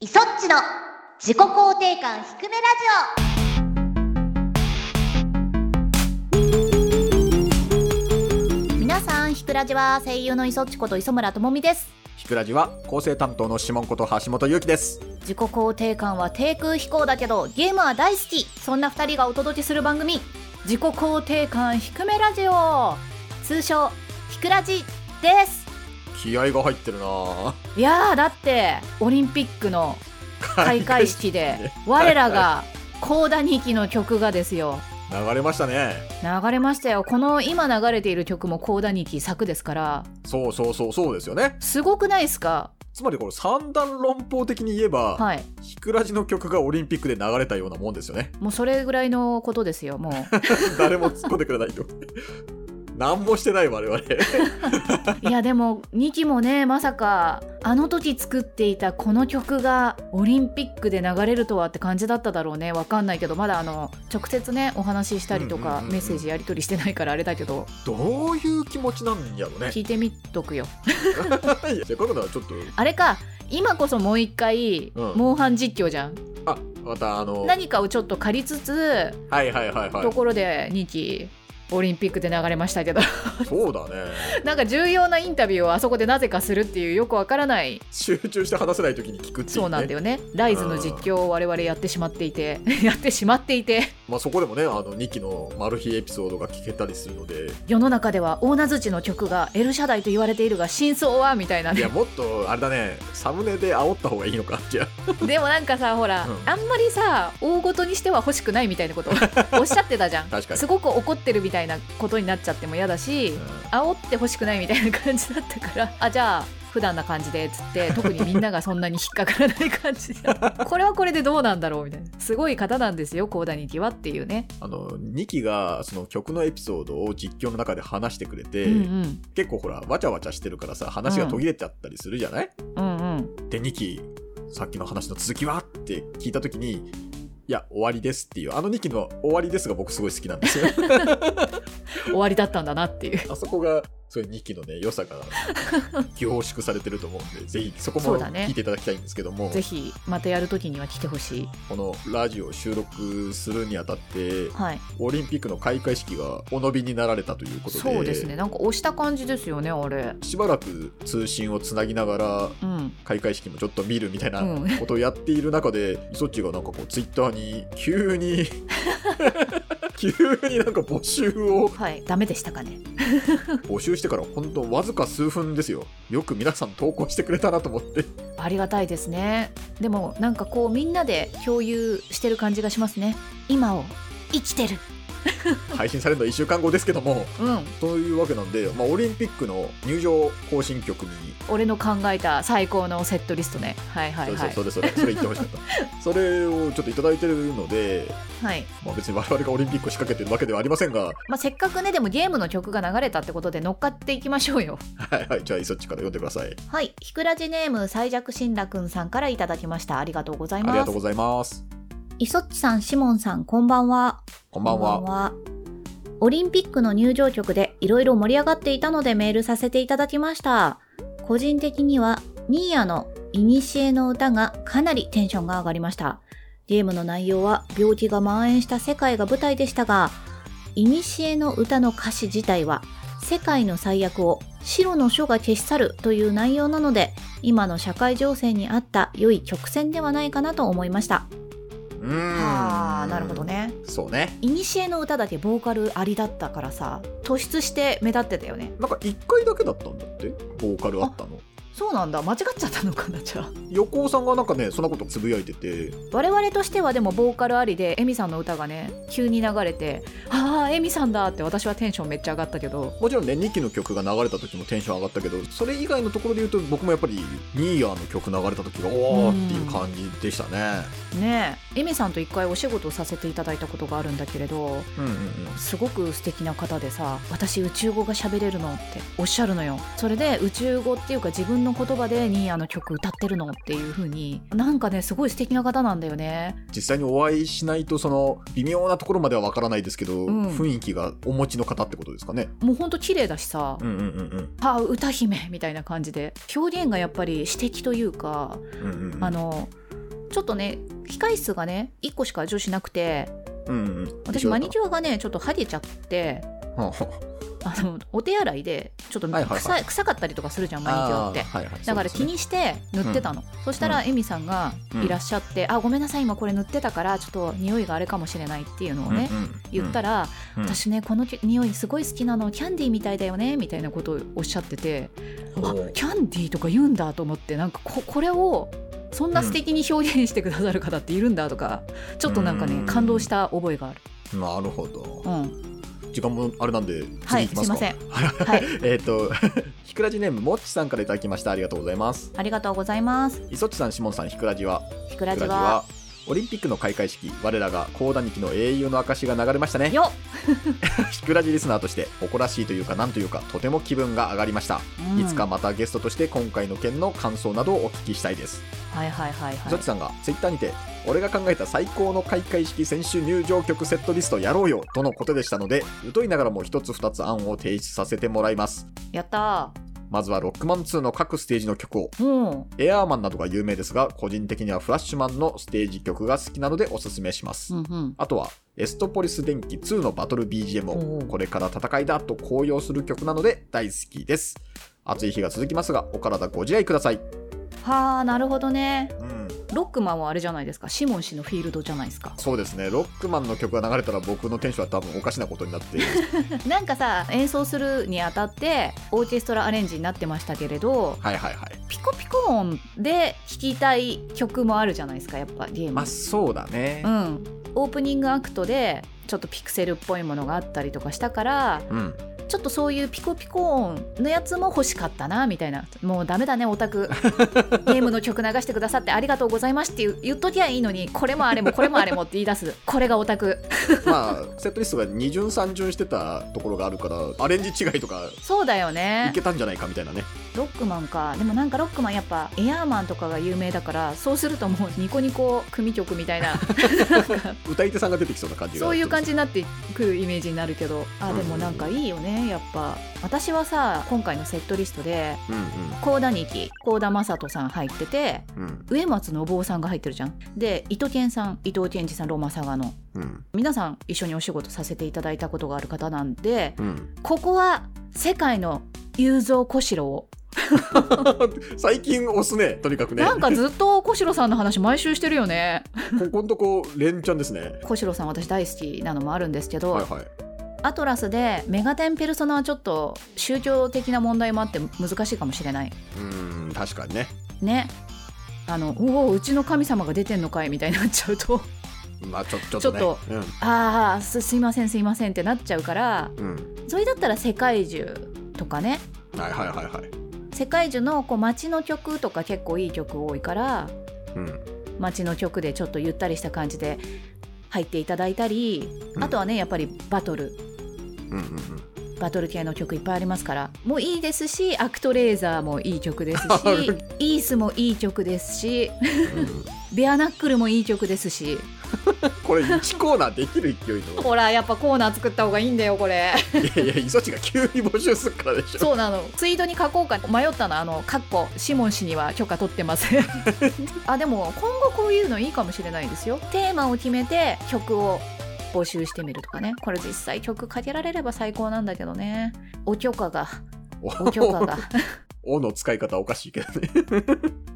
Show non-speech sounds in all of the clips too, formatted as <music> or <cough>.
イソッチの自己肯定感低めラジオ。皆さんひくラジは声優のイソッチこと磯村智美です。ひくらじは構成担当のシモンこと橋本ゆうきです。自己肯定感は低空飛行だけどゲームは大好き。そんな二人がお届けする番組。自己肯定感低めラジオ。通称ひくラジです気合が入ってるな。いやーだってオリンピックの開会式で我らが高田二期の曲がですよ。流れましたね。流れましたよ。この今流れている曲も高田二期作ですから。そうそうそうそうですよね。すごくないですか？つまりこれ三段論法的に言えば、はい。ひくらじの曲がオリンピックで流れたようなもんですよね。もうそれぐらいのことですよもう。<laughs> 誰も突っ込んでくれないと何もしてない我々。<laughs> いやでも2期もねまさかあの時作っていたこの曲がオリンピックで流れるとはって感じだっただろうね。わかんないけどまだあの直接ねお話ししたりとかメッセージやり取りしてないからあれだけど。どういう気持ちなんやろね。聞いてみとくよ。いやせっかくならちょっと。あれか今こそもう一回、うん。モンハン実況じゃん。あまたあの。何かをちょっと借りつつ、はいはいはいはい。ところで2期オリンピックで流れましたけど。そうだね。<laughs> なんか重要なインタビューをあそこでなぜかするっていうよくわからない。集中して話せない時に聞くっていう、ね、そうなんだよね。ライズの実況を我々やってしまっていて。<laughs> やってしまっていてまあ、そこでもねあの2期のマル秘エピソードが聞けたりするので。世の中では大名槌の曲が L 社代と言われているが真相はみたいないねやもっとあれだね。サムネで煽った方がいいのかじゃ <laughs> でもなんかさほら、うん。あんまりさ大ごとにしては欲しくないみたいなことを <laughs> おっしゃってたじゃん。確かに。すごく怒ってるみたいなことになっちゃっても嫌だし、あ、煽って欲しくないみたいな感じだったから。あじゃあ普段な感じでっつって特にみんながそんなに引っかからない感じで。<laughs> これはこれでどうなんだろうみたいな。すごい方なんですよ高田二期はっていうね、あの2期がその曲のエピソードを実況の中で話してくれて、うんうん。結構ほらわちゃわちゃしてるからさ話が途切れちゃったりするじゃない、うんうん。で2期さっきの話の続きは？って聞いた時にいや終わりですっていう。あの2期の終わりですが僕すごい好きなんですよ。<laughs> 終わりだったんだなっていう。あそこがそういう2期のね良さが <laughs> 凝縮されてると思うんでぜひそこも聞いていただきたいんですけども、ぜひまたやる時には来てほしい。このラジオを収録するにあたってはい。オリンピックの開会式がお伸びになられたということで。そうですね。なんか押した感じですよねあれ。しばらく通信をつなぎながらうん。開会式もちょっと見るみたいなうん。ことをやっている中で、イソッチがなんかこうツイッターに急に急になんか募集を。はい。ダメでしたかね。<laughs> 募集してから本当わずか数分ですよ。よく皆さん投稿してくれたなと思って。ありがたいですね。でもなんかこうみんなで共有してる感じがしますね。今を生きてる <laughs> 配信されるのは1週間後ですけどもうん。というわけなんで、まあ、オリンピックの入場行進曲に。俺の考えた最高のセットリストね。はいはいはい。それそれそれ言ってほしかった。<laughs> それをちょっといただいてるので、はい。まあ、別に我々がオリンピックを仕掛けてるわけではありませんが。まあ、せっかくねでもゲームの曲が流れたってことで乗っかっていきましょうよ。はいはいじゃあイソッチから読んでくださいはいひくらじネーム最弱新楽くんさんからいただきましたありがとうございますありがとうございますいそっちさんしもんさんこんばんは。こんばんは。オリンピックの入場曲でいろいろ盛り上がっていたのでメールさせていただきました。個人的にはニーヤのイニシエの歌がかなりテンションが上がりました。ゲームの内容は病気が蔓延した世界が舞台でしたがイニシエの歌の歌詞自体は世界の最悪を白の書が消し去るという内容なので今の社会情勢に合った良い曲線ではないかなと思いましたはあなるほどね。そうね。イニシエの歌だけボーカルありだったからさ突出して目立ってたよね。なんか1回だけだったんだって？ボーカルあったのそうなんだ。間違っちゃったのかなじゃあ。横尾さんがなんかねそんなことつぶやいてて。我々としてはでもボーカルありでエミさんの歌がね急に流れてああエミさんだって私はテンションめっちゃ上がったけど。もちろんね2期の曲が流れた時もテンション上がったけどそれ以外のところで言うと僕もやっぱりニーヤの曲流れた時がおーっていう感じでしたね。ねえ。エミさんと一回お仕事をさせていただいたことがあるんだけれどうんうんうん。すごく素敵な方でさ私宇宙語が喋れるのっておっしゃるのよ。それで宇宙語っていうか自分の言葉でニーヤの曲歌ってるのっていう風になんかねすごい素敵な方なんだよね。実際にお会いしないとその微妙なところまではわからないですけど、ん。雰囲気がお持ちの方ってことですかね。もうほんと綺麗だしさ、うんうんうんあ歌姫みたいな感じで。表現がやっぱり詩的というか、うんうんうん。あのちょっとね控室がね1個しか女子なくて。うんうん。私マニキュアがねちょっと剥げちゃってあのお手洗いでちょっと臭い臭かったりとかするじゃんマニキュアってはいはい。だから気にして塗ってたの、そしたらエミさんがいらっしゃって「あごめんなさい今これ塗ってたからちょっと匂いがあれかもしれない」っていうのをね、うんうん言ったら、うん私ねこのき匂いすごい好きなのキャンディーみたいだよねみたいなことをおっしゃっててあキャンディーとか言うんだと思ってなんかここれをそんな素敵に表現してくださる方っているんだとか、ちょっとなんかねうん。感動した覚えがある。なるほど。うん、時間もあれなんではいすか。すいません。<laughs> はい、えっと <laughs> ひくらじネームもっちさんからいただきました。ありがとうございます。ありがとうございます。いそっちさんしもんさんひくらじは？ひくらじはオリンピックの開会式我らが高田日の英雄の証が流れましたね。よ <laughs> ひくらじリスナーとして誇らしいというかなんというかとても気分が上がりました、っ、いつかまたゲストとして今回の件の感想などをお聞きしたいです。はいはいはいはい。ひそっちさんがツイッターにて俺が考えた最高の開会式選手入場曲セットリストやろうよとのことでしたので疎いながらも一つ二つ案を提出させてもらいます。やったまずはロックマン2の各ステージの曲を。ーうん。エアーマンなどが有名ですが個人的にはフラッシュマンのステージ曲が好きなのでおすすめします、うんうん。あとはエストポリス電気2のバトル BGM をこれから戦いだと高揚する曲なので大好きです。暑い日が続きますがお体ご自愛くださいはあなるほどね。うん。ロックマンはあれじゃないですか。シモン氏のフィールドじゃないですか。そうですね。ロックマンの曲が流れたら僕のテンションは多分おかしなことになって <laughs> なんかさ演奏するにあたってオーケストラアレンジになってましたけれどはいはいはい。ピコピコ音で聴きたい曲もあるじゃないですかやっぱゲーム、まあそうだね。うん。オープニングアクトでちょっとピクセルっぽいものがあったりとかしたからうんちょっとそういうピコピコ音のやつも欲しかったなみたいな。もうダメだねオタク。<laughs> ゲームの曲流してくださってありがとうございますって言う言っときゃいいのにこれもあれもこれもあれもって言い出す。これがオタク。<laughs> まあセットリストが二巡三巡してたところがあるからアレンジ違いとかそうだよいねけたんじゃないかみたいなね。ロックマンか。でもなんかロックマンやっぱエアーマンとかが有名だからそうするともうニコニコ組曲みたいな。<laughs> 歌い手さんが出てきそうな感じがそういう感じじになってくるイメージになるけど。あでもなんかいいよねやっぱ私はさ今回のセットリストでうん幸田二期幸田正人さん入っててうん。うん植松信夫さんが入ってるじゃん。で伊藤健さん伊藤健二さんロマサガの。うん。皆さん一緒にお仕事させていただいたことがある方なんでうん。ここは世界の雄三小四郎 <laughs> 最近押すねとにかくね。なんかずっと小四郎さんの話毎週してるよね。ここんとこ連チャンですね。小四郎さん私大好きなのもあるんですけど、はいはいアトラスでメガテンペルソナはちょっと宗教的な問題もあって難しいかもしれない。うん確かにね。ね。あのおおうちの神様が出てんのかいみたいになっちゃうと。まあちょちょっとね。ちょっああすすいませんすいませんってなっちゃうからうん、うん、それだったら世界中とかね。はいはいはいはい。世界中のこう街の曲とか結構いい曲多いからうん。街の曲でちょっとゆったりした感じで入っていただいたり、うん。あとはねやっぱりバトルうんうんバトル系の曲いっぱいありますからもういいですしアクトレーザーもいい曲ですし <laughs> イースもいい曲ですしうん。うんベアナックルもいい曲ですし。<laughs> これ1コーナーできる勢いの。ほらやっぱコーナー作った方がいいんだよこれ。いやいや磯地が急に募集するからでしょ。そうなの。ツイートに書こうか。迷ったのあのかっこシモン氏には許可取ってます。<laughs> あでも今後こういうのいいかもしれないですよ。テーマを決めて曲を募集してみるとかね。これ実際曲かけられれば最高なんだけどね。お許可が。お許可が。<laughs> おの使い方おかしいけどね。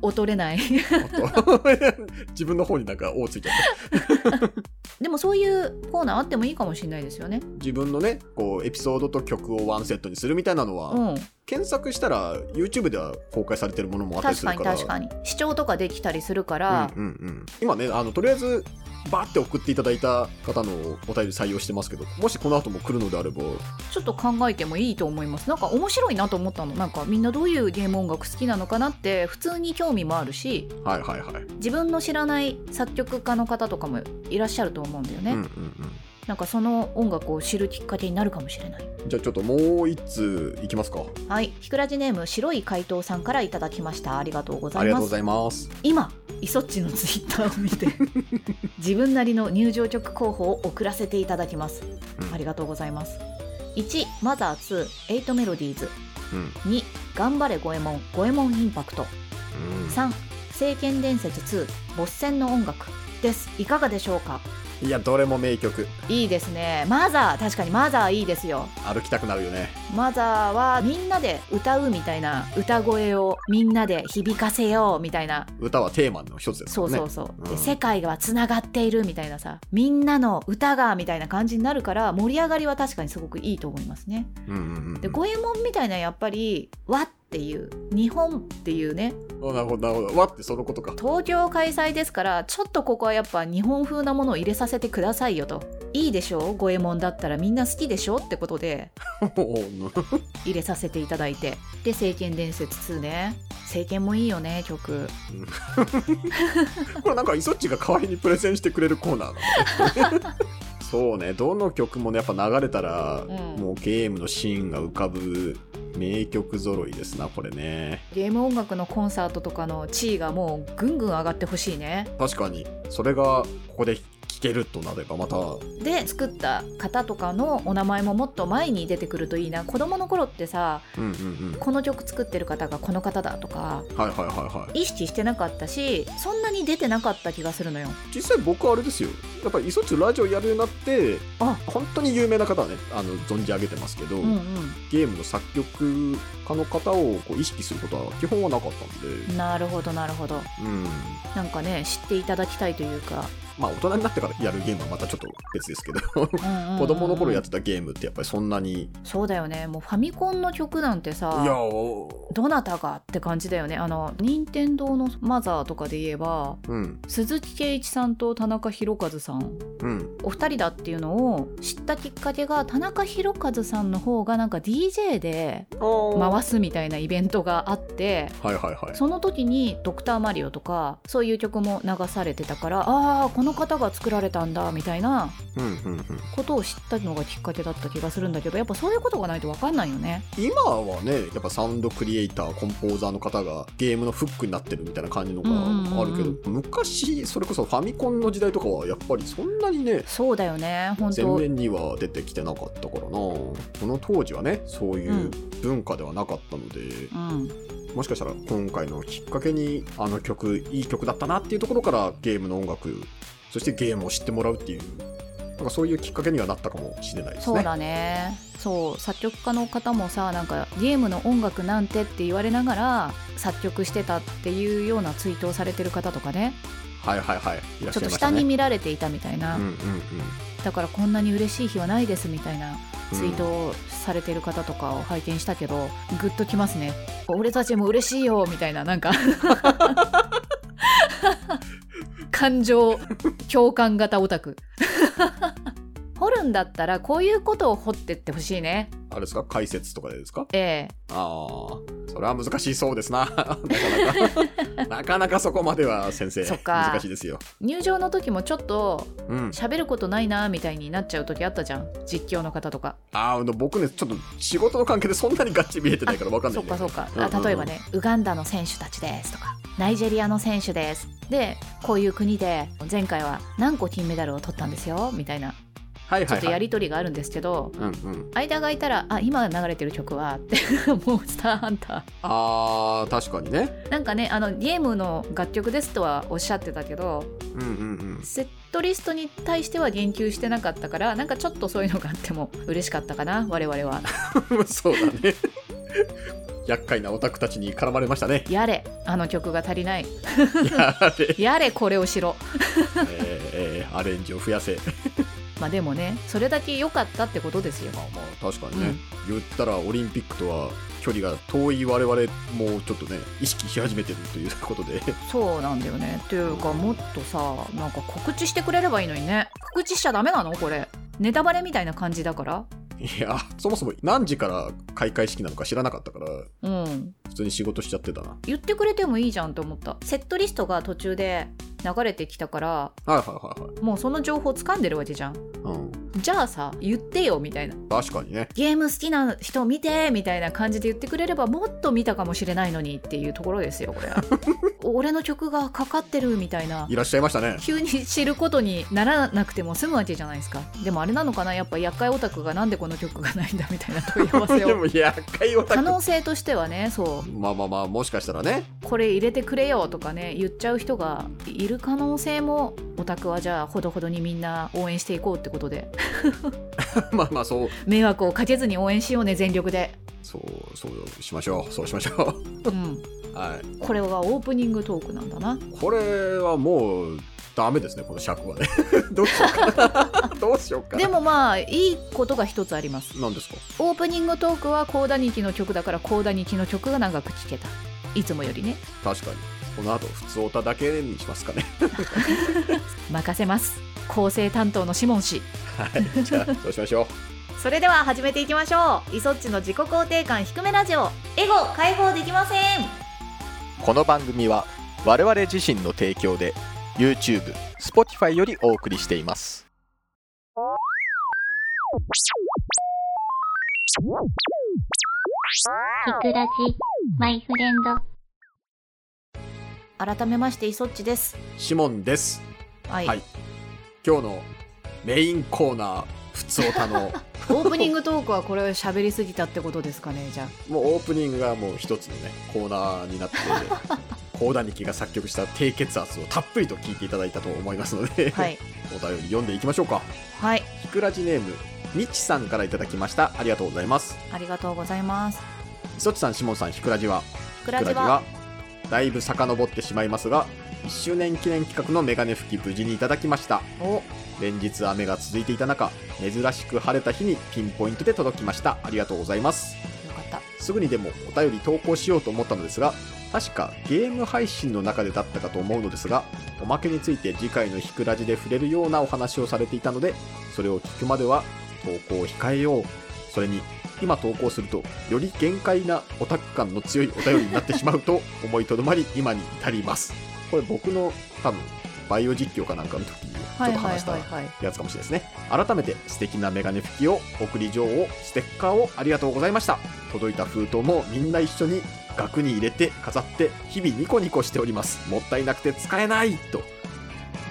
劣れない。<laughs> 自分の方になんか「お」ついちゃった。<laughs> でもそういうコーナーあってもいいかもしれないですよね。自分のねこうエピソードと曲をワンセットにするみたいなのは、うん。検索したら YouTube では公開されてるものもあったりす確るから。かに確かに。視聴とかできたりするから、うんうんうん、今ねあのとりあえずバーって送っていただいた方のお便り採用してますけどもしこの後も来るのであれば。ちょっと考えてもいいと思います。なんか面白いなと思ったの。なんかみんなどういうゲーム音楽好きなのかなって普通に興味もあるしはいはいはい、自分の知らない作曲家の方とかもいらっしゃると思うんだよね、うんうんうんなんかその音楽を知るきっかけになるかもしれない。じゃあちょっともう一通いきますか。はい。ひくらじネーム白い怪盗さんからいただきました。ありがとうございます。ありがとうございます。今イソッチのツイッターを見て <laughs> 自分なりの入場曲候補を送らせていただきます、うん。ありがとうございます。1マザー28メロディーズ。うん。2頑張れ五右衛門五右衛門インパクト。うん。3聖剣伝説2ボス戦の音楽。です。いかがでしょうか？いやどれも名曲。いいですね。マザー確かにマザーいいですよ。歩きたくなるよね。マザーはみんなで歌うみたいな歌声をみんなで響かせようみたいな。歌はテーマの一つですね。そうそうそう、うん。で世界はつながっているみたいなさ。みんなの歌がみたいな感じになるから盛り上がりは確かにすごくいいと思いますね。うんうんうんで五右衛門みたいなやっぱり和っていう日本っていうね。あなるほどなるほど。わってそのことか。東京開催ですからちょっとここはやっぱ日本風なものを入れさせてくださいよと。いいでしょう？五右衛門だったら。みんな好きでしょ？ってことで。<laughs> 入れさせていただいて。で「聖剣伝説2」ね。聖剣もいいよね曲。<laughs> これなんかイソッチが代わりにプレゼンしてくれるコーナーなんで <laughs> そうね。どの曲もねやっぱ流れたら、うん。もうゲームのシーンが浮かぶ名曲揃いですなこれね。ゲーム音楽のコンサートとかの地位がもうぐんぐん上がってほしいね。確かに。それがここで聴けるとなればまた。で作った方とかのお名前ももっと前に出てくるといいな。子供の頃ってさうんうんうん。この曲作ってる方がこの方だとかはいはいはいはい。意識してなかったしそんなに出てなかった気がするのよ。実際僕はあれですよ。やっぱりイソッチラジオやるようになってあ。本当に有名な方はねあの存じ上げてますけど、うんうん。ゲームの作曲家の方をこう意識することは基本はなかったんでなるほどなるほどうんなんかね知っていただきたいというか、まあ大人になってからやるゲームはまたちょっと別ですけど子供の頃やってたゲームってやっぱりそんなに、いそうだよね。もうファミコンの曲なんてさやー。どなたがって感じだよね。あの任天堂のマザーとかで言えばうん。鈴木圭一さんと田中宏和さん。うん。お二人だっていうのを知ったきっかけが田中宏和さんの方がなんか DJ で回すみたいなイベントがあってはいはいはい。その時に「ドクターマリオ」とかそういう曲も流されてたからああこの方が作られたんだみたいなうんうんうん。ことを知ったのがきっかけだった気がするんだけどやっぱそういうことがないと分かんないよね。今はねやっぱサウンドクリエイターコンポーザーの方がゲームのフックになってるみたいな感じのがあるけど、うんうん昔それこそファミコンの時代とかはやっぱりそんなにねそうだよね本前当面には出てきてなかったからな。この当時はねそういう文化ではなかったので、うん。もしかしたら今回のきっかけにあの曲いい曲だったなっていうところからゲームの音楽そしてゲームを知ってもらうっていうなんかそういうきっかけにはなったかもしれないですね。そうだね。そう作曲家の方もさなんかゲームの音楽なんてって言われながら作曲してたっていうようなツイートをされてる方とかね。はいはいはい。いらっしちょっと。下に見られていたみたいな、うんうんうん。だからこんなに嬉しい日はないですみたいなうんツイートをされてる方とかを拝見したけど、グッときますね。俺たちも嬉しいよみたいななんか <laughs> 感情共感型オタク。<laughs> 掘るんだったらこういうことを掘ってってほしいね。あれですか？解説とかでですか？ええ。ああそれは難しそうですな。<laughs> なかなか。<laughs> なかなかそこまでは先生そっか。難しいですよ。入場の時もちょっとうん、喋ることないなみたいになっちゃう時あったじゃん。実況の方とか。ああ僕ねちょっと仕事の関係でそんなにガッチ見えてないから分かんないね。そっかそっか、うんうん例えばねウガンダの選手たちですとかナイジェリアの選手ですでこういう国で前回は何個金メダルを取ったんですよみたいなはいはいはい。ちょっとやり取りがあるんですけど、うんうん、間が空いたら「あ今流れてる曲は」って <laughs> モンスターハンタあー確かにね。ーなんかねあのゲームの楽曲ですとはおっしゃってたけどうんうんセットリストに対しては言及してなかったからなんかちょっとそういうのがあっても嬉しかったかな我々はうん。<laughs> そうだね。厄介なオタクたちに絡まれましたね。やれあの曲が足りない <laughs> やれ、やれこれをしろえーえーアレンジを増やせ。まあでもねそれだけ良かったってことですよ。まあまあ確かにね、言ったらオリンピックとは距離が遠い我々もちょっとね意識し始めてるということで。そうなんだよね。っていうかもっとさなんか告知してくれればいいのにね。告知しちゃダメなの？これ。ネタバレみたいな感じだから。いやそもそも何時から開会式なのか知らなかったからうん。普通に仕事しちゃってたな。言ってくれてもいいじゃんと思った。セットリストが途中で流れてきたからはいはいはいはい。もうその情報掴んでるわけじゃん。うん。じゃあさ言ってよみたいな。確かにね。ゲーム好きな人見てみたいな感じで言ってくれればもっと見たかもしれないのにっていうところですよこれは。<laughs> 俺の曲がかかってるみたいな。いらっしゃいましたね。急に知ることにならなくても済むわけじゃないですか。でもあれなのかなやっぱ厄介オタクがなんでこの曲がないんだみたいな問い合わせ <laughs> でをも厄介オタク。可能性としてはねそう。まあまあまあもしかしたらね。これ入れてくれよとかね言っちゃう人がいる可能性もオタクはじゃあほどほどにみんな応援していこうってことで。<laughs> まあまあそう。迷惑をかけずに応援しようね全力で、そうそうしましょう。そうしましょう。ん、うはい。これはオープニングトークなんだな。これはもうダメですねこの尺はね。<laughs> どうしようかな。<laughs> どうしようかな。でもまあいいことが一つあります。何ですか？オープニングトークはコーダニキの曲だからコーダニキの曲が長く聴けた。いつもよりね。確かにこの後普通オタだけにしますかね。<laughs> 任せます。構成担当のシモン氏。はいじゃあそうしましょ <laughs> それでは始めていきましょう。イソッチの自己肯定感低めラジオ。エゴ解放できません。この番組は我々自身の提供で YouTube、Spotify よりお送りしています。ひくらじ、マイフレンド。改めましてイソッチです。うシモンです。はい、はい。今日のメインコーナー普通オタの。<laughs> オープニングトークはこれ喋りすぎたってことですかねじゃもうオープニングがもう一つのねコーナーになって高田ニキが作曲した低血圧をたっぷりと聞いていただいたと思いますので、あはい。<laughs> お便り読んでいきましょうか。はい。ひくらじネームみちさんからいただきました。ありがとうございます。ありがとうございます。いそちさんしもんさんひくらじは？クラジは？だいぶ遡ってしまいますが1周年記念企画のメガネ拭き無事にいただきました。お。連日雨が続いていた中珍しく晴れた日にピンポイントで届きました。ありがとうございます。よかった。すぐにでもお便り投稿しようと思ったのですが確かゲーム配信の中でだったかと思うのですがおまけについて次回のひくらじで触れるようなお話をされていたのでそれを聞くまでは投稿を控えよう。それに今投稿するとより限界なオタク感の強いお便りになってしまうと思いとどまり今に至ります。<laughs> これ僕の多分バイオ実況かなんかの時にちょっと話したやつかもしれないですね。改めて素敵なメガネ拭きを送り状をステッカーをありがとうございました。届いた封筒もみんな一緒に額に入れて飾って日々ニコニコしております。もったいなくて使えないと。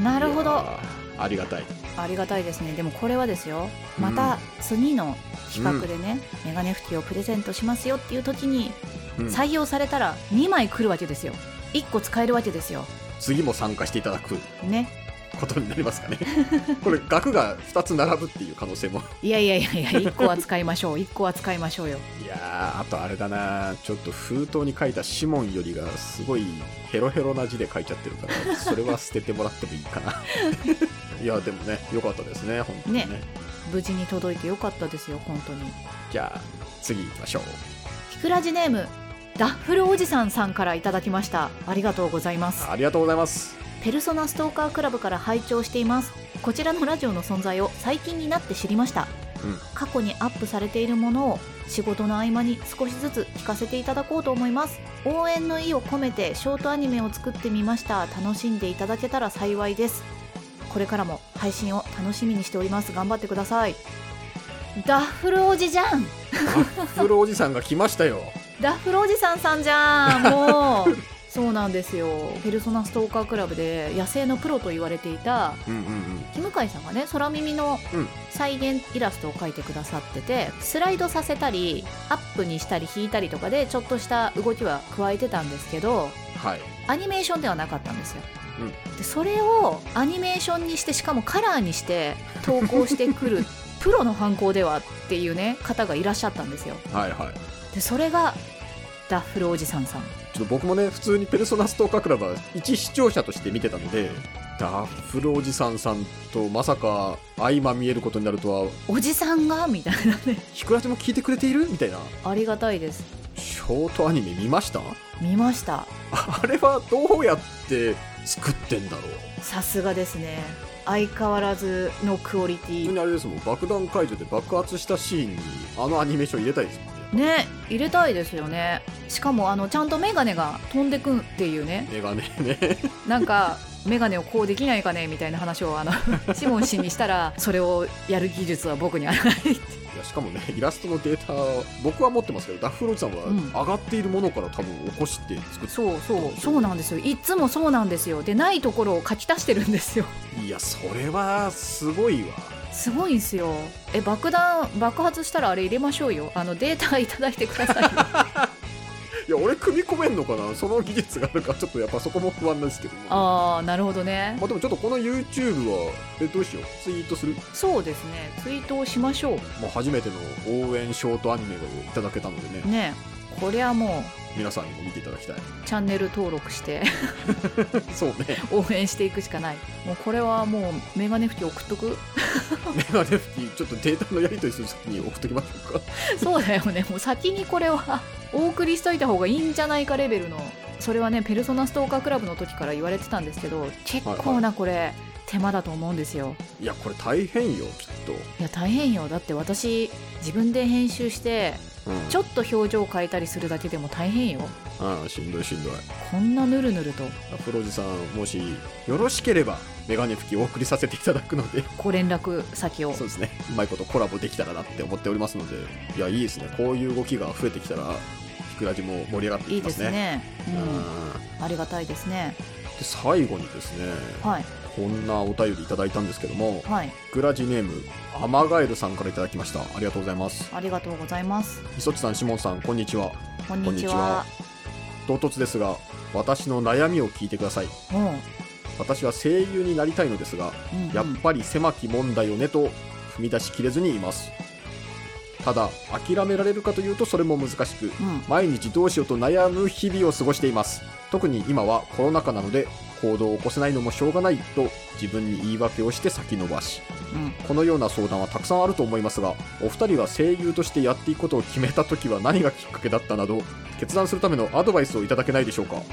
なるほどありがたい。ありがたいですね。でもこれはですよ。また次の企画でね、メガネ拭きをプレゼントしますよっていう時にうん。採用されたら2枚来るわけですよ。1個使えるわけですよ。次も参加していただくね。ことになりますかね。<laughs> これ額が2つ並ぶっていう可能性も。いやいやいやいや1個は使いましょう。1個は使いましょうよ。いやーあとあれだな。ちょっと封筒に書いたシモンよりがすごいヘロヘロな字で書いちゃってるからそれは捨ててもらってもいいかな <laughs> いやでもね良かったですね本当にね。ね。無事に届いてよかったですよ本当に。じゃあ次行きましょう。ひくらじネームダッフルおじさんさんからいただきました。ありがとうございます。ありがとうございます。ペルソナストーカークラブから拝聴しています。こちらのラジオの存在を最近になって知りました。うん。過去にアップされているものを仕事の合間に少しずつ聞かせていただこうと思います。応援の意を込めてショートアニメを作ってみました。楽しんでいただけたら幸いですこれからも配信を楽しみにしております。頑張ってください。ダッフルおじじゃん。ダッフルおじさんが来ましたよ。ダッフルおじさんさんじゃんもう。<laughs> そうなんですよ。ペルソナストーカークラブで野生のプロと言われていたうんうんうん。キムカイさんがね空耳のうん。再現イラストを描いてくださっててスライドさせたりアップにしたり引いたりとかでちょっとした動きは加えてたんですけどはい。アニメーションではなかったんですよ、うんでそれをアニメーションにしてしかもカラーにして投稿してくる <laughs> プロの犯行ではっていうね方がいらっしゃったんですよ。はいはい。でそれがダッフルおじさんさん。ちょっと僕もね普通にペルソナストーカークラブは一視聴者として見てたのでダッフルおじさんさんとまさか相ま見えることになるとはおじさんが？みたいなね。ひくらじも聞いてくれている？みたいな。ありがたいです。ショートアニメ見ました？見ました。あれはどうやって作ってんだろう。さすがですね。相変わらずのクオリティ。にあれですもん爆弾解除で爆発したシーンにあのアニメーション入れたいですもんね。ね入れたいですよね。しかもあのちゃんとメガネが飛んでくんっていうね。メガネね。なんか眼鏡をこうできないかねみたいな話をあの <laughs> シモン氏にしたらそれをやる技術は僕にはないって。いやしかもねイラストのデータ僕は持ってますけどダッフローチさんはうん。上がっているものから多分起こして作ってそうそうそうなんですよ。いつもそうなんですよ。でないところを書き足してるんですよ。いやそれはすごいわ。すごいんですよ。え爆弾爆発したらあれ入れましょうよ。あのデータいただいてくださいよ <laughs> いや俺組み込めんのかな？その技術があるかちょっとやっぱそこも不安なんですけども。ああなるほどね。まあでもちょっとこの YouTube はえどうしよう？ツイートする？そうですね。ツイートをしましょもう初めての応援ショートアニメをいただけたのでね。うね。これはも皆さんにも見ていただきたい。うチャンネル登録して。<laughs> そうね。応援していくしかない。もうこれはもうメガネ拭き送っとく？<laughs> メガネ拭きちょっとデータのやり取りするときに送っときましょうか。そうだよね。もう先にこれはお送りしといた方がいいんじゃないかレベルのそれはねペルソナストーカークラブの時から言われてたんですけど結構なこれ、手間だと思うんですよ。いやこれ大変よきっと、いや大変よ。だって私自分で編集してうん、ちょっと表情変えたりするだけでも大変よ。うんしんどいしんどい。こんなぬるぬると。プロジさんもしよろしければメガネ拭きお送りさせていただくので。ご連絡先を。そうですね。うまいことコラボできたらなって思っておりますので。いやいいですね。こういう動きが増えてきたらひくらじも盛り上がっていいでいきますね。すね。うん。うん。ありがたいですね。で最後にですねはい。こんなお便りいただいたんですけどもはい。ひくらじネームアマガエルさんからいただきました。ありがとうございます。ありがとうございます。磯地さんしもんさんこんにちは。こんにちは。は。唐突ですが私の悩みを聞いてください。も私は声優になりたいのですがう、うんうん。やっぱり狭き門だよねと踏み出しきれずにいますただ諦められるかというとそれも難しくうん。毎日どうしようと悩む日々を過ごしています。特に今はコロナ禍なので行動を起こせないのもしょうがないと自分に言い訳をして先延ばし。うん。このような相談はたくさんあると思いますがお二人が声優としてやっていくことを決めた時は何がきっかけだったなど決断するためのアドバイスをいただけないでしょうか？は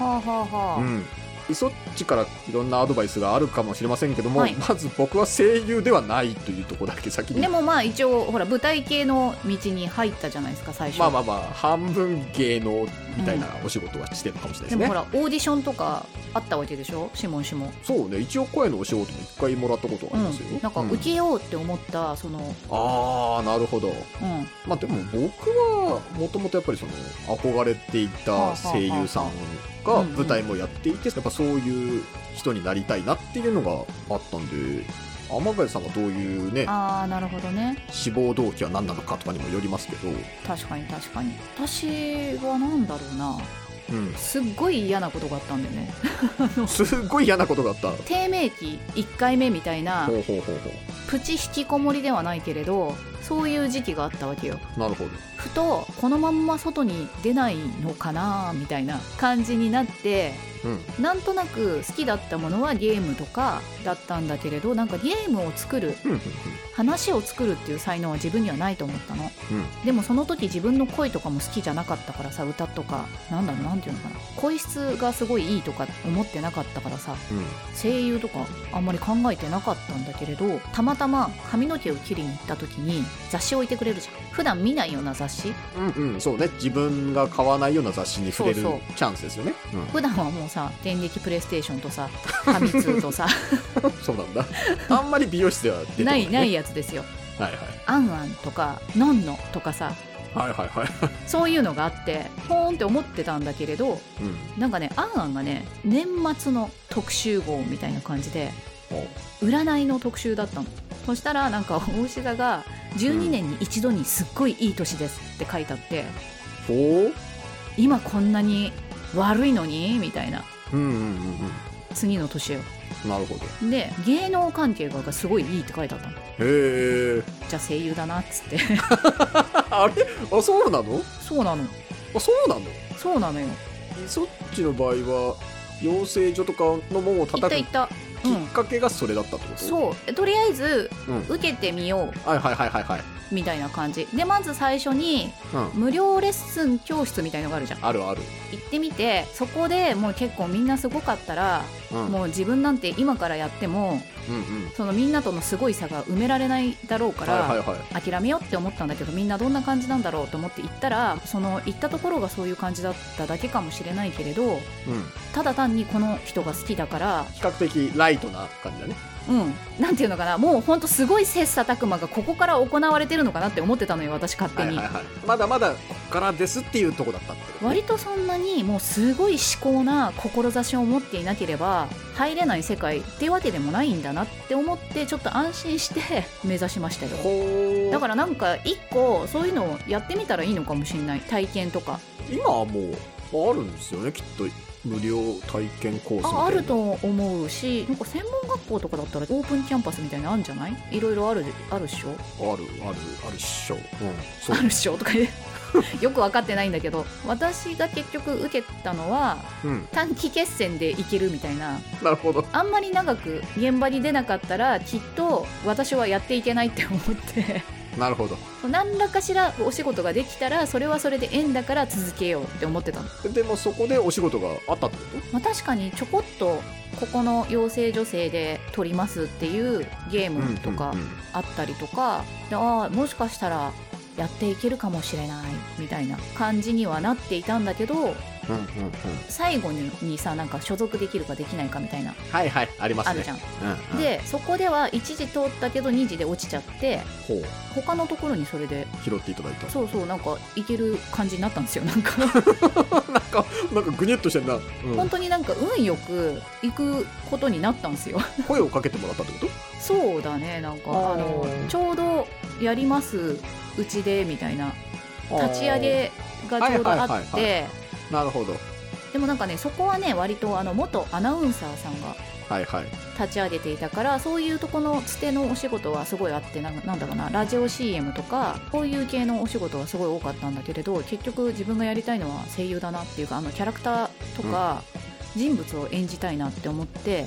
あはあはあ、うんそっちからいろんなアドバイスがあるかもしれませんけども、はい。まず僕は声優ではないというところだけ先に。でもまあ一応ほら舞台系の道に入ったじゃないですか最初。まあまあまあ半分芸能みたいなお仕事はしてるかもしれないですね、でもほらオーディションとかあったわけでしょ？シモン氏もそうね一応声のお仕事も一回もらったことはありますよ、うん、なんか受けようって思ったその。ああなるほど。うん。まあでも僕はもともとやっぱりその憧れていた声優さんが舞台もやっていてやっぱそういう人になりたいなっていうのがあったんで天貝さんがどういうねああなるほどね。志望動機は何なのかとかにもよりますけど、確かに確かに。私はなんだろうな。うん、すっごい嫌なことがあったんだよね。<laughs> すっごい嫌なことがあった。ほ低迷期1回目みたいなプチ引きこもりではないけれどそういう時期があったわけよ。うなるほど。ふとこのまんま外に出ないのかなみたいな感じになってうん。なんとなく好きだったものはゲームとかだったんだけれどなんかゲームを作るうんうん話を作るっていう才能は自分にはないと思ったの。うん。でもその時自分の声とかも好きじゃなかったからさ歌とかなんだろうなんていうのかな。声質がすごいいいとか思ってなかったからさ声優とかあんまり考えてなかったんだけれどたまたま髪の毛を切りに行った時に雑誌置いてくれるじゃん。普段見ないような雑誌。うんうん。うんそうね。自分が買わないような雑誌に触れるそうチャンスですよね。普段はもうさ電撃プレイステーションとさファミ通とさ。う <laughs> んそうなんだ。あんまり美容室では出てこないないねやつですよ。はいはい。アンアンとかノンノとかさ。はいはいはい。そういうのがあってポーンって思ってたんだけれどうん。なんかねアンアンがね年末の特集号みたいな感じでお占いの特集だったの。そしたらなんか大志田が12年に一度にすっごいいい年ですって書いてあって、ほう。今こんなに悪いのにみたいな。うんうんうん次の年よ。うんなるほど。で芸能関係がすごいいいって書いてあったの。へえ。じゃあ声優だなっつって。<laughs> あれ？あそうなの？そうなの。あそうなの？そうなのよ。そっちの場合は養成所とかの門を行った叩く行ったきっかけがそれだったってこと？そう。とりあえずうん。受けてみよはいはいはいはいはい、うみたいな感じ。でまず最初にうん、無料レッスン教室みたいのがあるじゃん。あるある、行ってみてそこでもう結構みんなすごかったら、うん、もう自分なんて今からやってもそのみんなとのすごい差が埋められないだろうから、諦めようって思ったんだけどみんなどんな感じなんだろうと思って行ったらその行ったところがそういう感じだっただけかもしれないけれどうん、ただ単にこの人が好きだから比較的ライトな感じだね。うん。なんていうのかな。もうほんとすごい切磋琢磨がここから行われてるのかなって思ってたのよ私勝手に、はいはいはい。まだまだこっからですっていうとこだったってことね。割とそんなにもうすごい至高な志を持っていなければ入れない世界っていうわけでもないんだなって思ってちょっと安心して <laughs> 目指しましたよ。ほうだからなんか一個そういうのをやってみたらいいのかもしれない。体験とか。今はもうあるんですよねきっと無料体験コースああると思うしなんか専門学校とかだったらオープンキャンパスみたいなのあるんじゃない？いろいろあるあるっしょ？あるあるあるっしょ。うん。そう。あるっしょ？とか言 <laughs> うよく分かってないんだけど私が結局受けたのはうん。短期決戦でいけるみたいな。なるほど。あんまり長く現場に出なかったらきっと私はやっていけないって思ってなるほど。何らかしらお仕事ができたらそれはそれで縁だから続けようって思ってたの、でもそこでお仕事があったってこまあ、確かにちょこっとここの養成女性で撮りますっていうゲーとムとかうんうんうん。あったりとか、でああもしかしたらやっていけるかもしれないみたいな感じにはなっていたんだけどうんうんうん。最後ににさなんか所属できるかできないかみたいな。はいはいありますね。あるじゃん、うんうん、でそこでは1時通ったけど2時で落ちちゃってほう。他のところにそれで。拾っていただいた。そうそうなんかいける感じになったんですよ <laughs> なんか。なんかなんかぐにゅっとしてんな、うん。本当になんか運よく行くことになったんですよ。声をかけてもらったってこと？そうだねなんかあのちょうどやりますうちでみたいな。立ち上げがちょうどあはいはいはいはってなるほど。でもなんかねそこはね割とあの元アナウンサーさんがはいはい。立ち上げていたからそういうとこのつてのお仕事はすごいあってなんなんだろうなラジオ CM とかこういう系のお仕事はすごい多かったんだけれど結局自分がやりたいのは声優だなっていうかあのキャラクターとか人物を演じたいなって思って、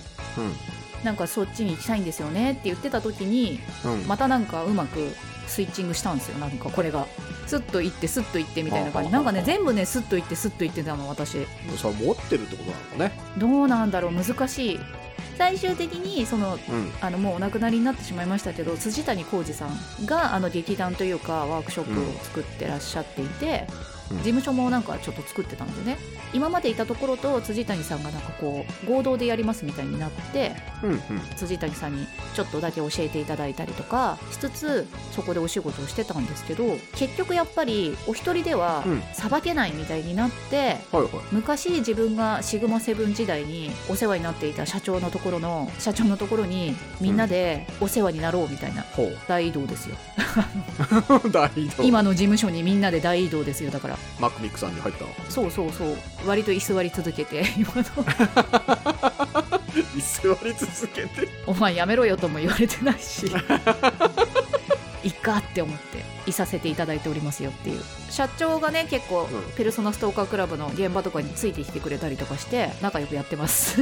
なんかそっちに行きたいんですよねって言ってた時にうん。うんまたなんかうまくスイッチングしたんですよ。なんかこれが。スッと行ってスッと行ってみたいな感じ。あなんかね全部ねスッと行ってスッと行ってたの私。それ持ってるってことなのかね。どうなんだろう難しい。最終的にそのうん。あのもうお亡くなりになってしまいましたけど辻谷浩二さんがあの劇団というかワークショップを作ってらっしゃっていて、うん事務所もなんかちょっと作ってたんでね。今までいたところと辻谷さんがなんかこう合同でやりますみたいになってうんうん。辻谷さんにちょっとだけ教えていただいたりとかしつつそこでお仕事をしてたんですけど結局やっぱりお一人ではうん。さばけないみたいになって、はいはい。昔自分がシグマセブン時代にお世話になっていた社長のところの社長のところにみんなでお世話になろうみたいなほう。大移動ですよ。<laughs> 大移動。今の事務所にみんなで大移動ですよ。だからマックミックさんに入ったそうそうそう。割と居座り続けて <laughs> 今の。<laughs> 居座り続けて？お前やめろよとも言われてないし。<laughs> いっかって思っていさせていただいておりますよっていう。社長がね結構、うん。ペルソナストーカークラブの現場とかについてきてくれたりとかして仲良くやってます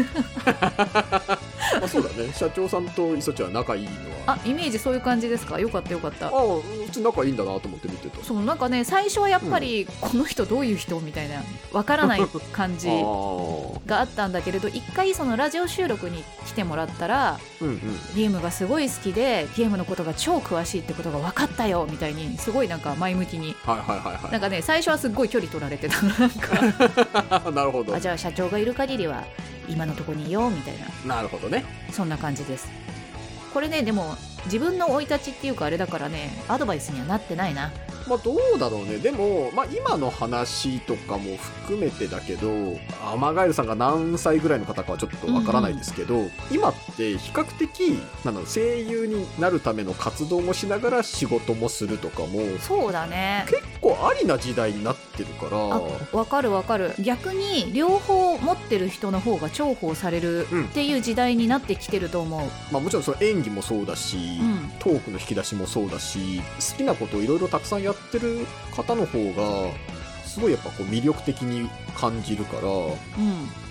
あそうだね。社長さんと磯ちゃん仲いいのは。あイメージそういう感じですか？よかったよかった。ああうち仲いいんだなと思って見てた。そうなんかね最初はやっぱり、この人どういう人みたいなわからない感じ <laughs> があったんだけれど一回そのラジオ収録に来てもらったらうんうん。ゲームがすごい好きでゲームのことが超詳しいってことが分かったよみたいにすごいなんか前向きに。はいはいはいはなんかね最初はすっごい距離取られてた。なんか。い <laughs> なるほど。あじゃあ社長がいる限りは今のとこにいようみたいな。なるほどね。そんな感じです。これねでも自分の生い立ちっていうかあれだからねアドバイスにはなってないなまあどうだろうね。でも、まあ、今の話とかも含めてだけどアマガエルさんが何歳ぐらいの方かはちょっとわからないですけど、今って比較的なんだろう声優になるための活動もしながら仕事もするとかもそうだね。結構ありな時代になってるから。あわかるわかる。逆に両方持ってる人の方が重宝されるうん。っていう時代になってきてると思う、まあ、もちろんその演技もそうだし、うん。トークの引き出しもそうだし好きなことをいろいろたくさんやってる方の方がすごいやっぱこう魅力的に感じるからうん。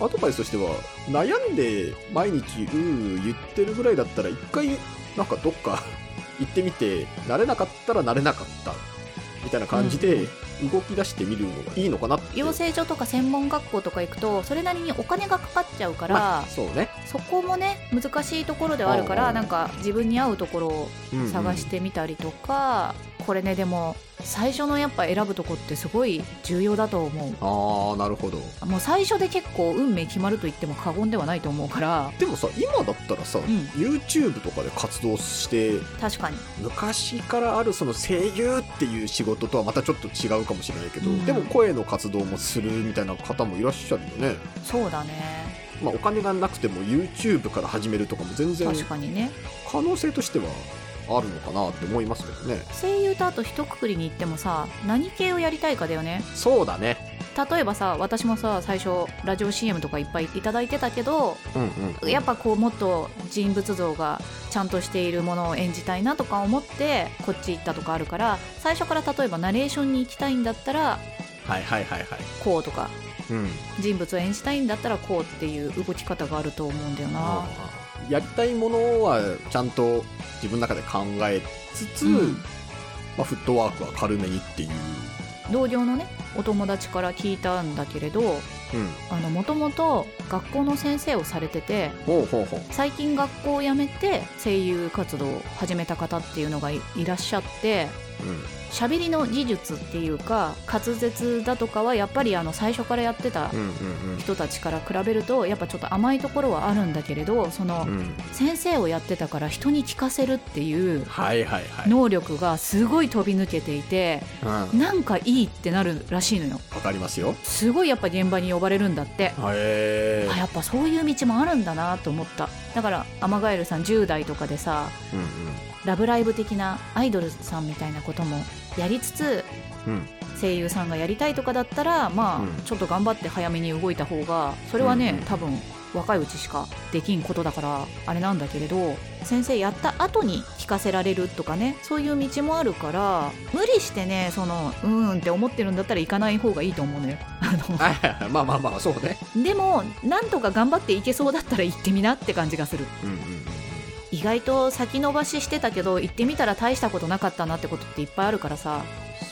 アドバイスとしては悩んで毎日うー言ってるぐらいだったら一回なんかどっか <laughs> 行ってみて慣れなかったら慣れなかったみたいな感じで動き出してみるのがいいのかなって、養成所とか専門学校とか行くとそれなりにお金がかかっちゃうから、まあそうね、そこもね難しいところではあるからなんか自分に合うところをうんうん。探してみたりとか、これねでも最初のやっぱ選ぶとこってすごい重要だと思ああなるほど。うもう最初で結構運命決まると言っても過言ではないと思うから。でもさ今だったらさ、ん。YouTube とかで活動して確かに。昔からあるその声優っていう仕事とはまたちょっと違うかもしれないけど、うん。でも声の活動もするみたいな方もいらっしゃるよね、そうだね。まあ、お金がなくても YouTube から始めるとかも全然確かにね。可能性としてはあるのかなって思いますけどね。声優とあと一括りに言ってもさ何系をやりたいかだよね。そうだね。例えばさ私もさ最初ラジオ CM とかいっぱいいただいてたけどうんうんやっぱこうもっと人物像がちゃんとしているものを演じたいなとか思ってこっち行ったとかあるから最初から例えばナレーションに行きたいんだったらはいはいはいはい。こうとかうん。人物を演じたいんだったらこうっていう動き方があると思うんだよな。やりたいものはちゃんと自分の中で考えつつ、うん。まあ、フットワークは軽めにっていう、同僚のねお友達から聞いたんだけれどうん、もともと学校の先生をされてて最近学校を辞めて声優活動を始めた方っていうのがいいらっしゃってうん喋りの技術っていうか滑舌だとかはやっぱりあの最初からやってた人たちから比べるとやっぱちょっと甘いところはあるんだけれどその先生をやってたから人に聞かせるっていう能力がすごい飛び抜けていてうん、わなんかいいってなるらしいのよ。かりますよ。すごいやっぱ現場に呼ばれるんだって。へえあやっぱそういう道もあるんだなと思った。だからアマガエルさん10代とかでさうんラブライブ的なアイドルさんみたいなこともやりつつうん。うん声優さんがやりたいとかだったらまあ、うん。ちょっと頑張って早めに動いた方がそれはね、うんうん多分若いうちしかできんことだからあれなんだけれど先生やった後に聞かせられるとかねそういう道もあるから無理してねそのうーんって思ってるんだったら行かない方がいいと思うのよ。あはいはいはいまあまあまあそうね。のでもなんとか頑張っていけそうだったら行ってみなって感じがする。うんうんうん意外と先延ばししてたけど行ってみたら大したことなかったなってことっていっぱいあるからさ、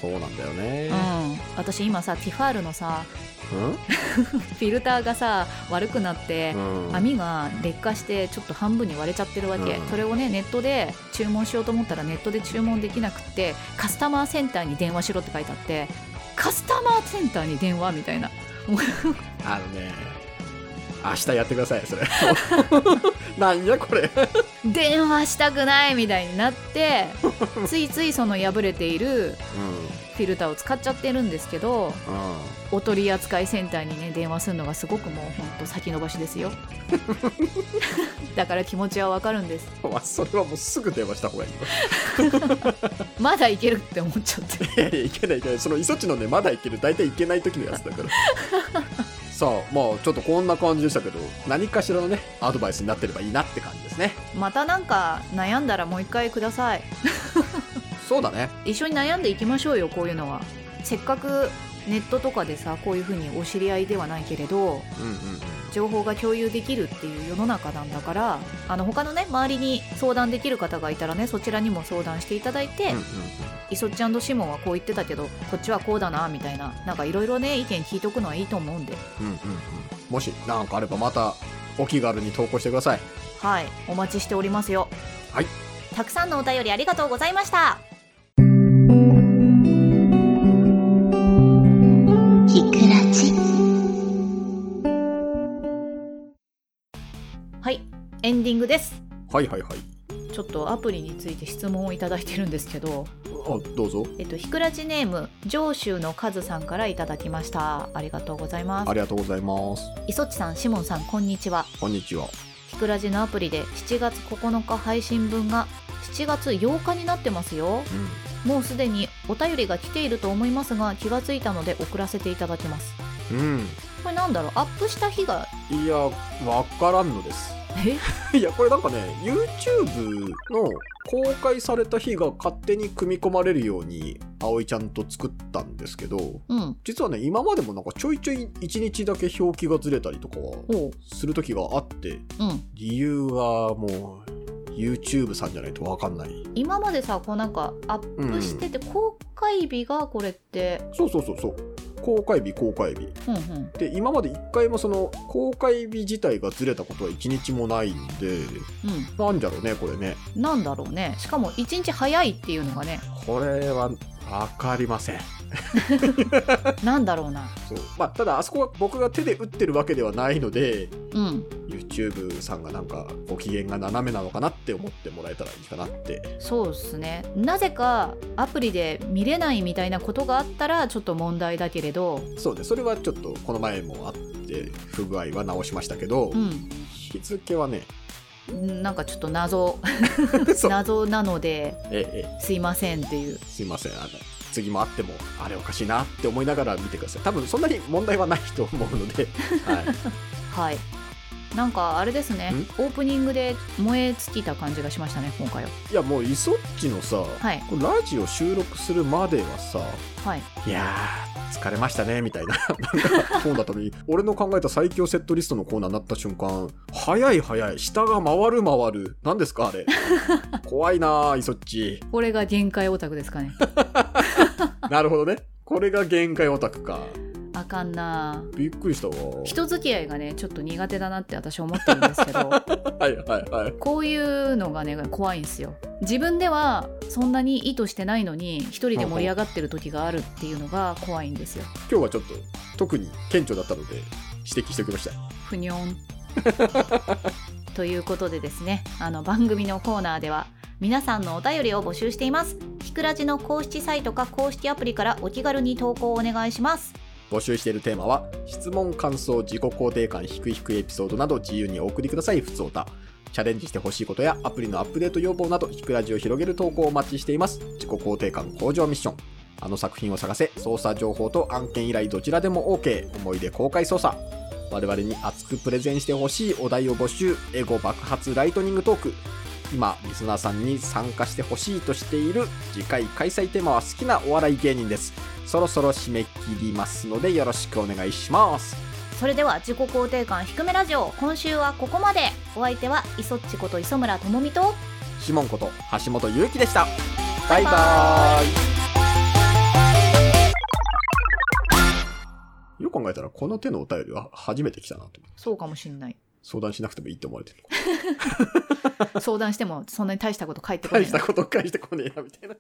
そうなんだよね。うん、私今さティファールのさうん？<laughs> フィルターがさ悪くなって、うん。網が劣化してちょっと半分に割れちゃってるわけ、うん。それをねネットで注文しようと思ったらネットで注文できなくってカスタマーセンターに電話しろって書いてあってカスタマーセンターに電話みたいな。あのね明日やってくださいそれ。<laughs> なんやこれ。電話したくないみたいになって <laughs> ついついその破れているうフィルターを使っちゃってるんですけどんうん。お取り扱いセンターにね電話するのがすごくもうほんと先延ばしですよ。<laughs> だから気持ちはわかるんです。まあそれはもうすぐ電話した方がいいまだいけるって思っちゃって。いやいやいけないいけない。その磯地のねまだいける。大体いけない時のやつだからさあまあちょっとこんな感じでしたけど何かしらのねアドバイスになってればいいなって感じですね。またなんか悩んだらもう一回ください。そうだね。一緒に悩んでいきましょうよこういうのは。せっかくネットとかでさこういうふうにお知り合いではないけれど。うんうんうん情報が共有できるっていう世の中なんだからあの他のね周りに相談できる方がいたらねそちらにも相談していただいて、うんうんイソッチシモンはこう言ってたけどこっちはこうだなみたいななんかいろいろね意見聞いとくのはいいと思うんで。うんうんうん。もし何かあればまたお気軽に投稿してください。はい。お待ちしておりますよ。はい。たくさんのお便りありがとうございました。ひくらじ。エンディングです。はいはいはい。ちょっとアプリについて質問をいただいてるんですけど。あどうぞ。えっとひくらじネーム上州のカズさんからいただきました。ありがとうございます。ありがとうございます。いそっちさんしもんさんこんにちは。こんにちは。ひくらじのアプリで7月9日配信分が7月8日になってますよ。もうすでにお便りが来ていると思いますが気がついたので送らせていただきます。うん、うん、これなんだろう？アップした日がいやわからんのです。え <laughs> いやこれなんかね YouTube の公開された日が勝手に組み込まれるように葵ちゃんと作ったんですけどうん。実はね今までもなんかちょいちょい1日だけ表記がずれたりとかは。する時があってうん。理由はもう YouTube さんじゃないと分かんない今までさ、こうなんかアップしてて、公開日がこれって、そうそうそうそう公開日公開日うんうん。で今まで一回もその公開日自体がずれたことは一日もないんでうん。なんじゃろうねこれねなんだろうね。しかも1日早いっていうのがね、これは分かりません <laughs> なんだろうな。そうまあただあそこは僕が手で打ってるわけではないのでうん。YouTube さんがなんかご機嫌が斜めなのかなって思ってもらえたらいいかなってそうですね。なぜかアプリで見れないみたいなことがあったらちょっと問題だけれど、そうねそれはちょっとこの前もあって不具合は直しましたけど、うん。日付はねなんかちょっと謎、<laughs> 謎なので、ええ。すいませんっていう。すいません。あの次もあってもあれおかしいなって思いながら見てください。多分そんなに問題はないと思うので、<laughs> はい、はい。なんかあれですねん、オープニングで燃え尽きた感じがしましたね、今回は。いやもうイソッチのさ、はい。ラジオ収録するまではさはい。いやー疲れましたねみたいな。<laughs> なんかそうだったのに。俺の考えた最強セットリストのコーナーになった瞬間早い早い。下が回る回る。何ですかあれ。<laughs> 怖いなーイソッチこれが限界オタクですかね。<laughs> なるほどね。これが限界オタクかあかんなびっくりしたわ人付き合いがね、ちょっと苦手だなって私思ってるんですけど、<laughs> はいはいはいこういうのがね、怖いんですよ。自分ではそんなに意図してないのに、一人で盛り上がってる時があるっていうのが怖いんですよ。今日はちょっと特に顕著だったので指摘しておきましたふにょん。<laughs> ということでですね、あの番組のコーナーでは皆さんのお便りを募集しています。ひくらじの公式サイトか公式アプリからお気軽に投稿をお願いします。募集しているテーマは質問感想自己肯定感低い低いエピソードなど自由にお送りください。ふつおたチャレンジしてほしいことやアプリのアップデート要望などひくラジを広げる投稿をお待ちしています。自己肯定感向上ミッション。あの作品を探せ捜査情報と案件依頼どちらでも OK 思い出公開捜査我々に熱くプレゼンしてほしいお題を募集。エゴ爆発ライトニングトーク。今リスナーさんに参加してほしいとしている次回開催テーマは好きなお笑い芸人です。そろそろ締め切りますのでよろしくお願いします。それでは自己肯定感低めラジオ今週はここまで。お相手は磯っちこと磯村智美とシモンこと橋本ゆうきでした。バイババイよく考えたらこの手のお便りは初めて来たなとそうかもしんない。相談しなくてもいいって思われてる。<laughs> 相談してもそんなに大したこと書いてこない。大したこと返してこねえなみたいな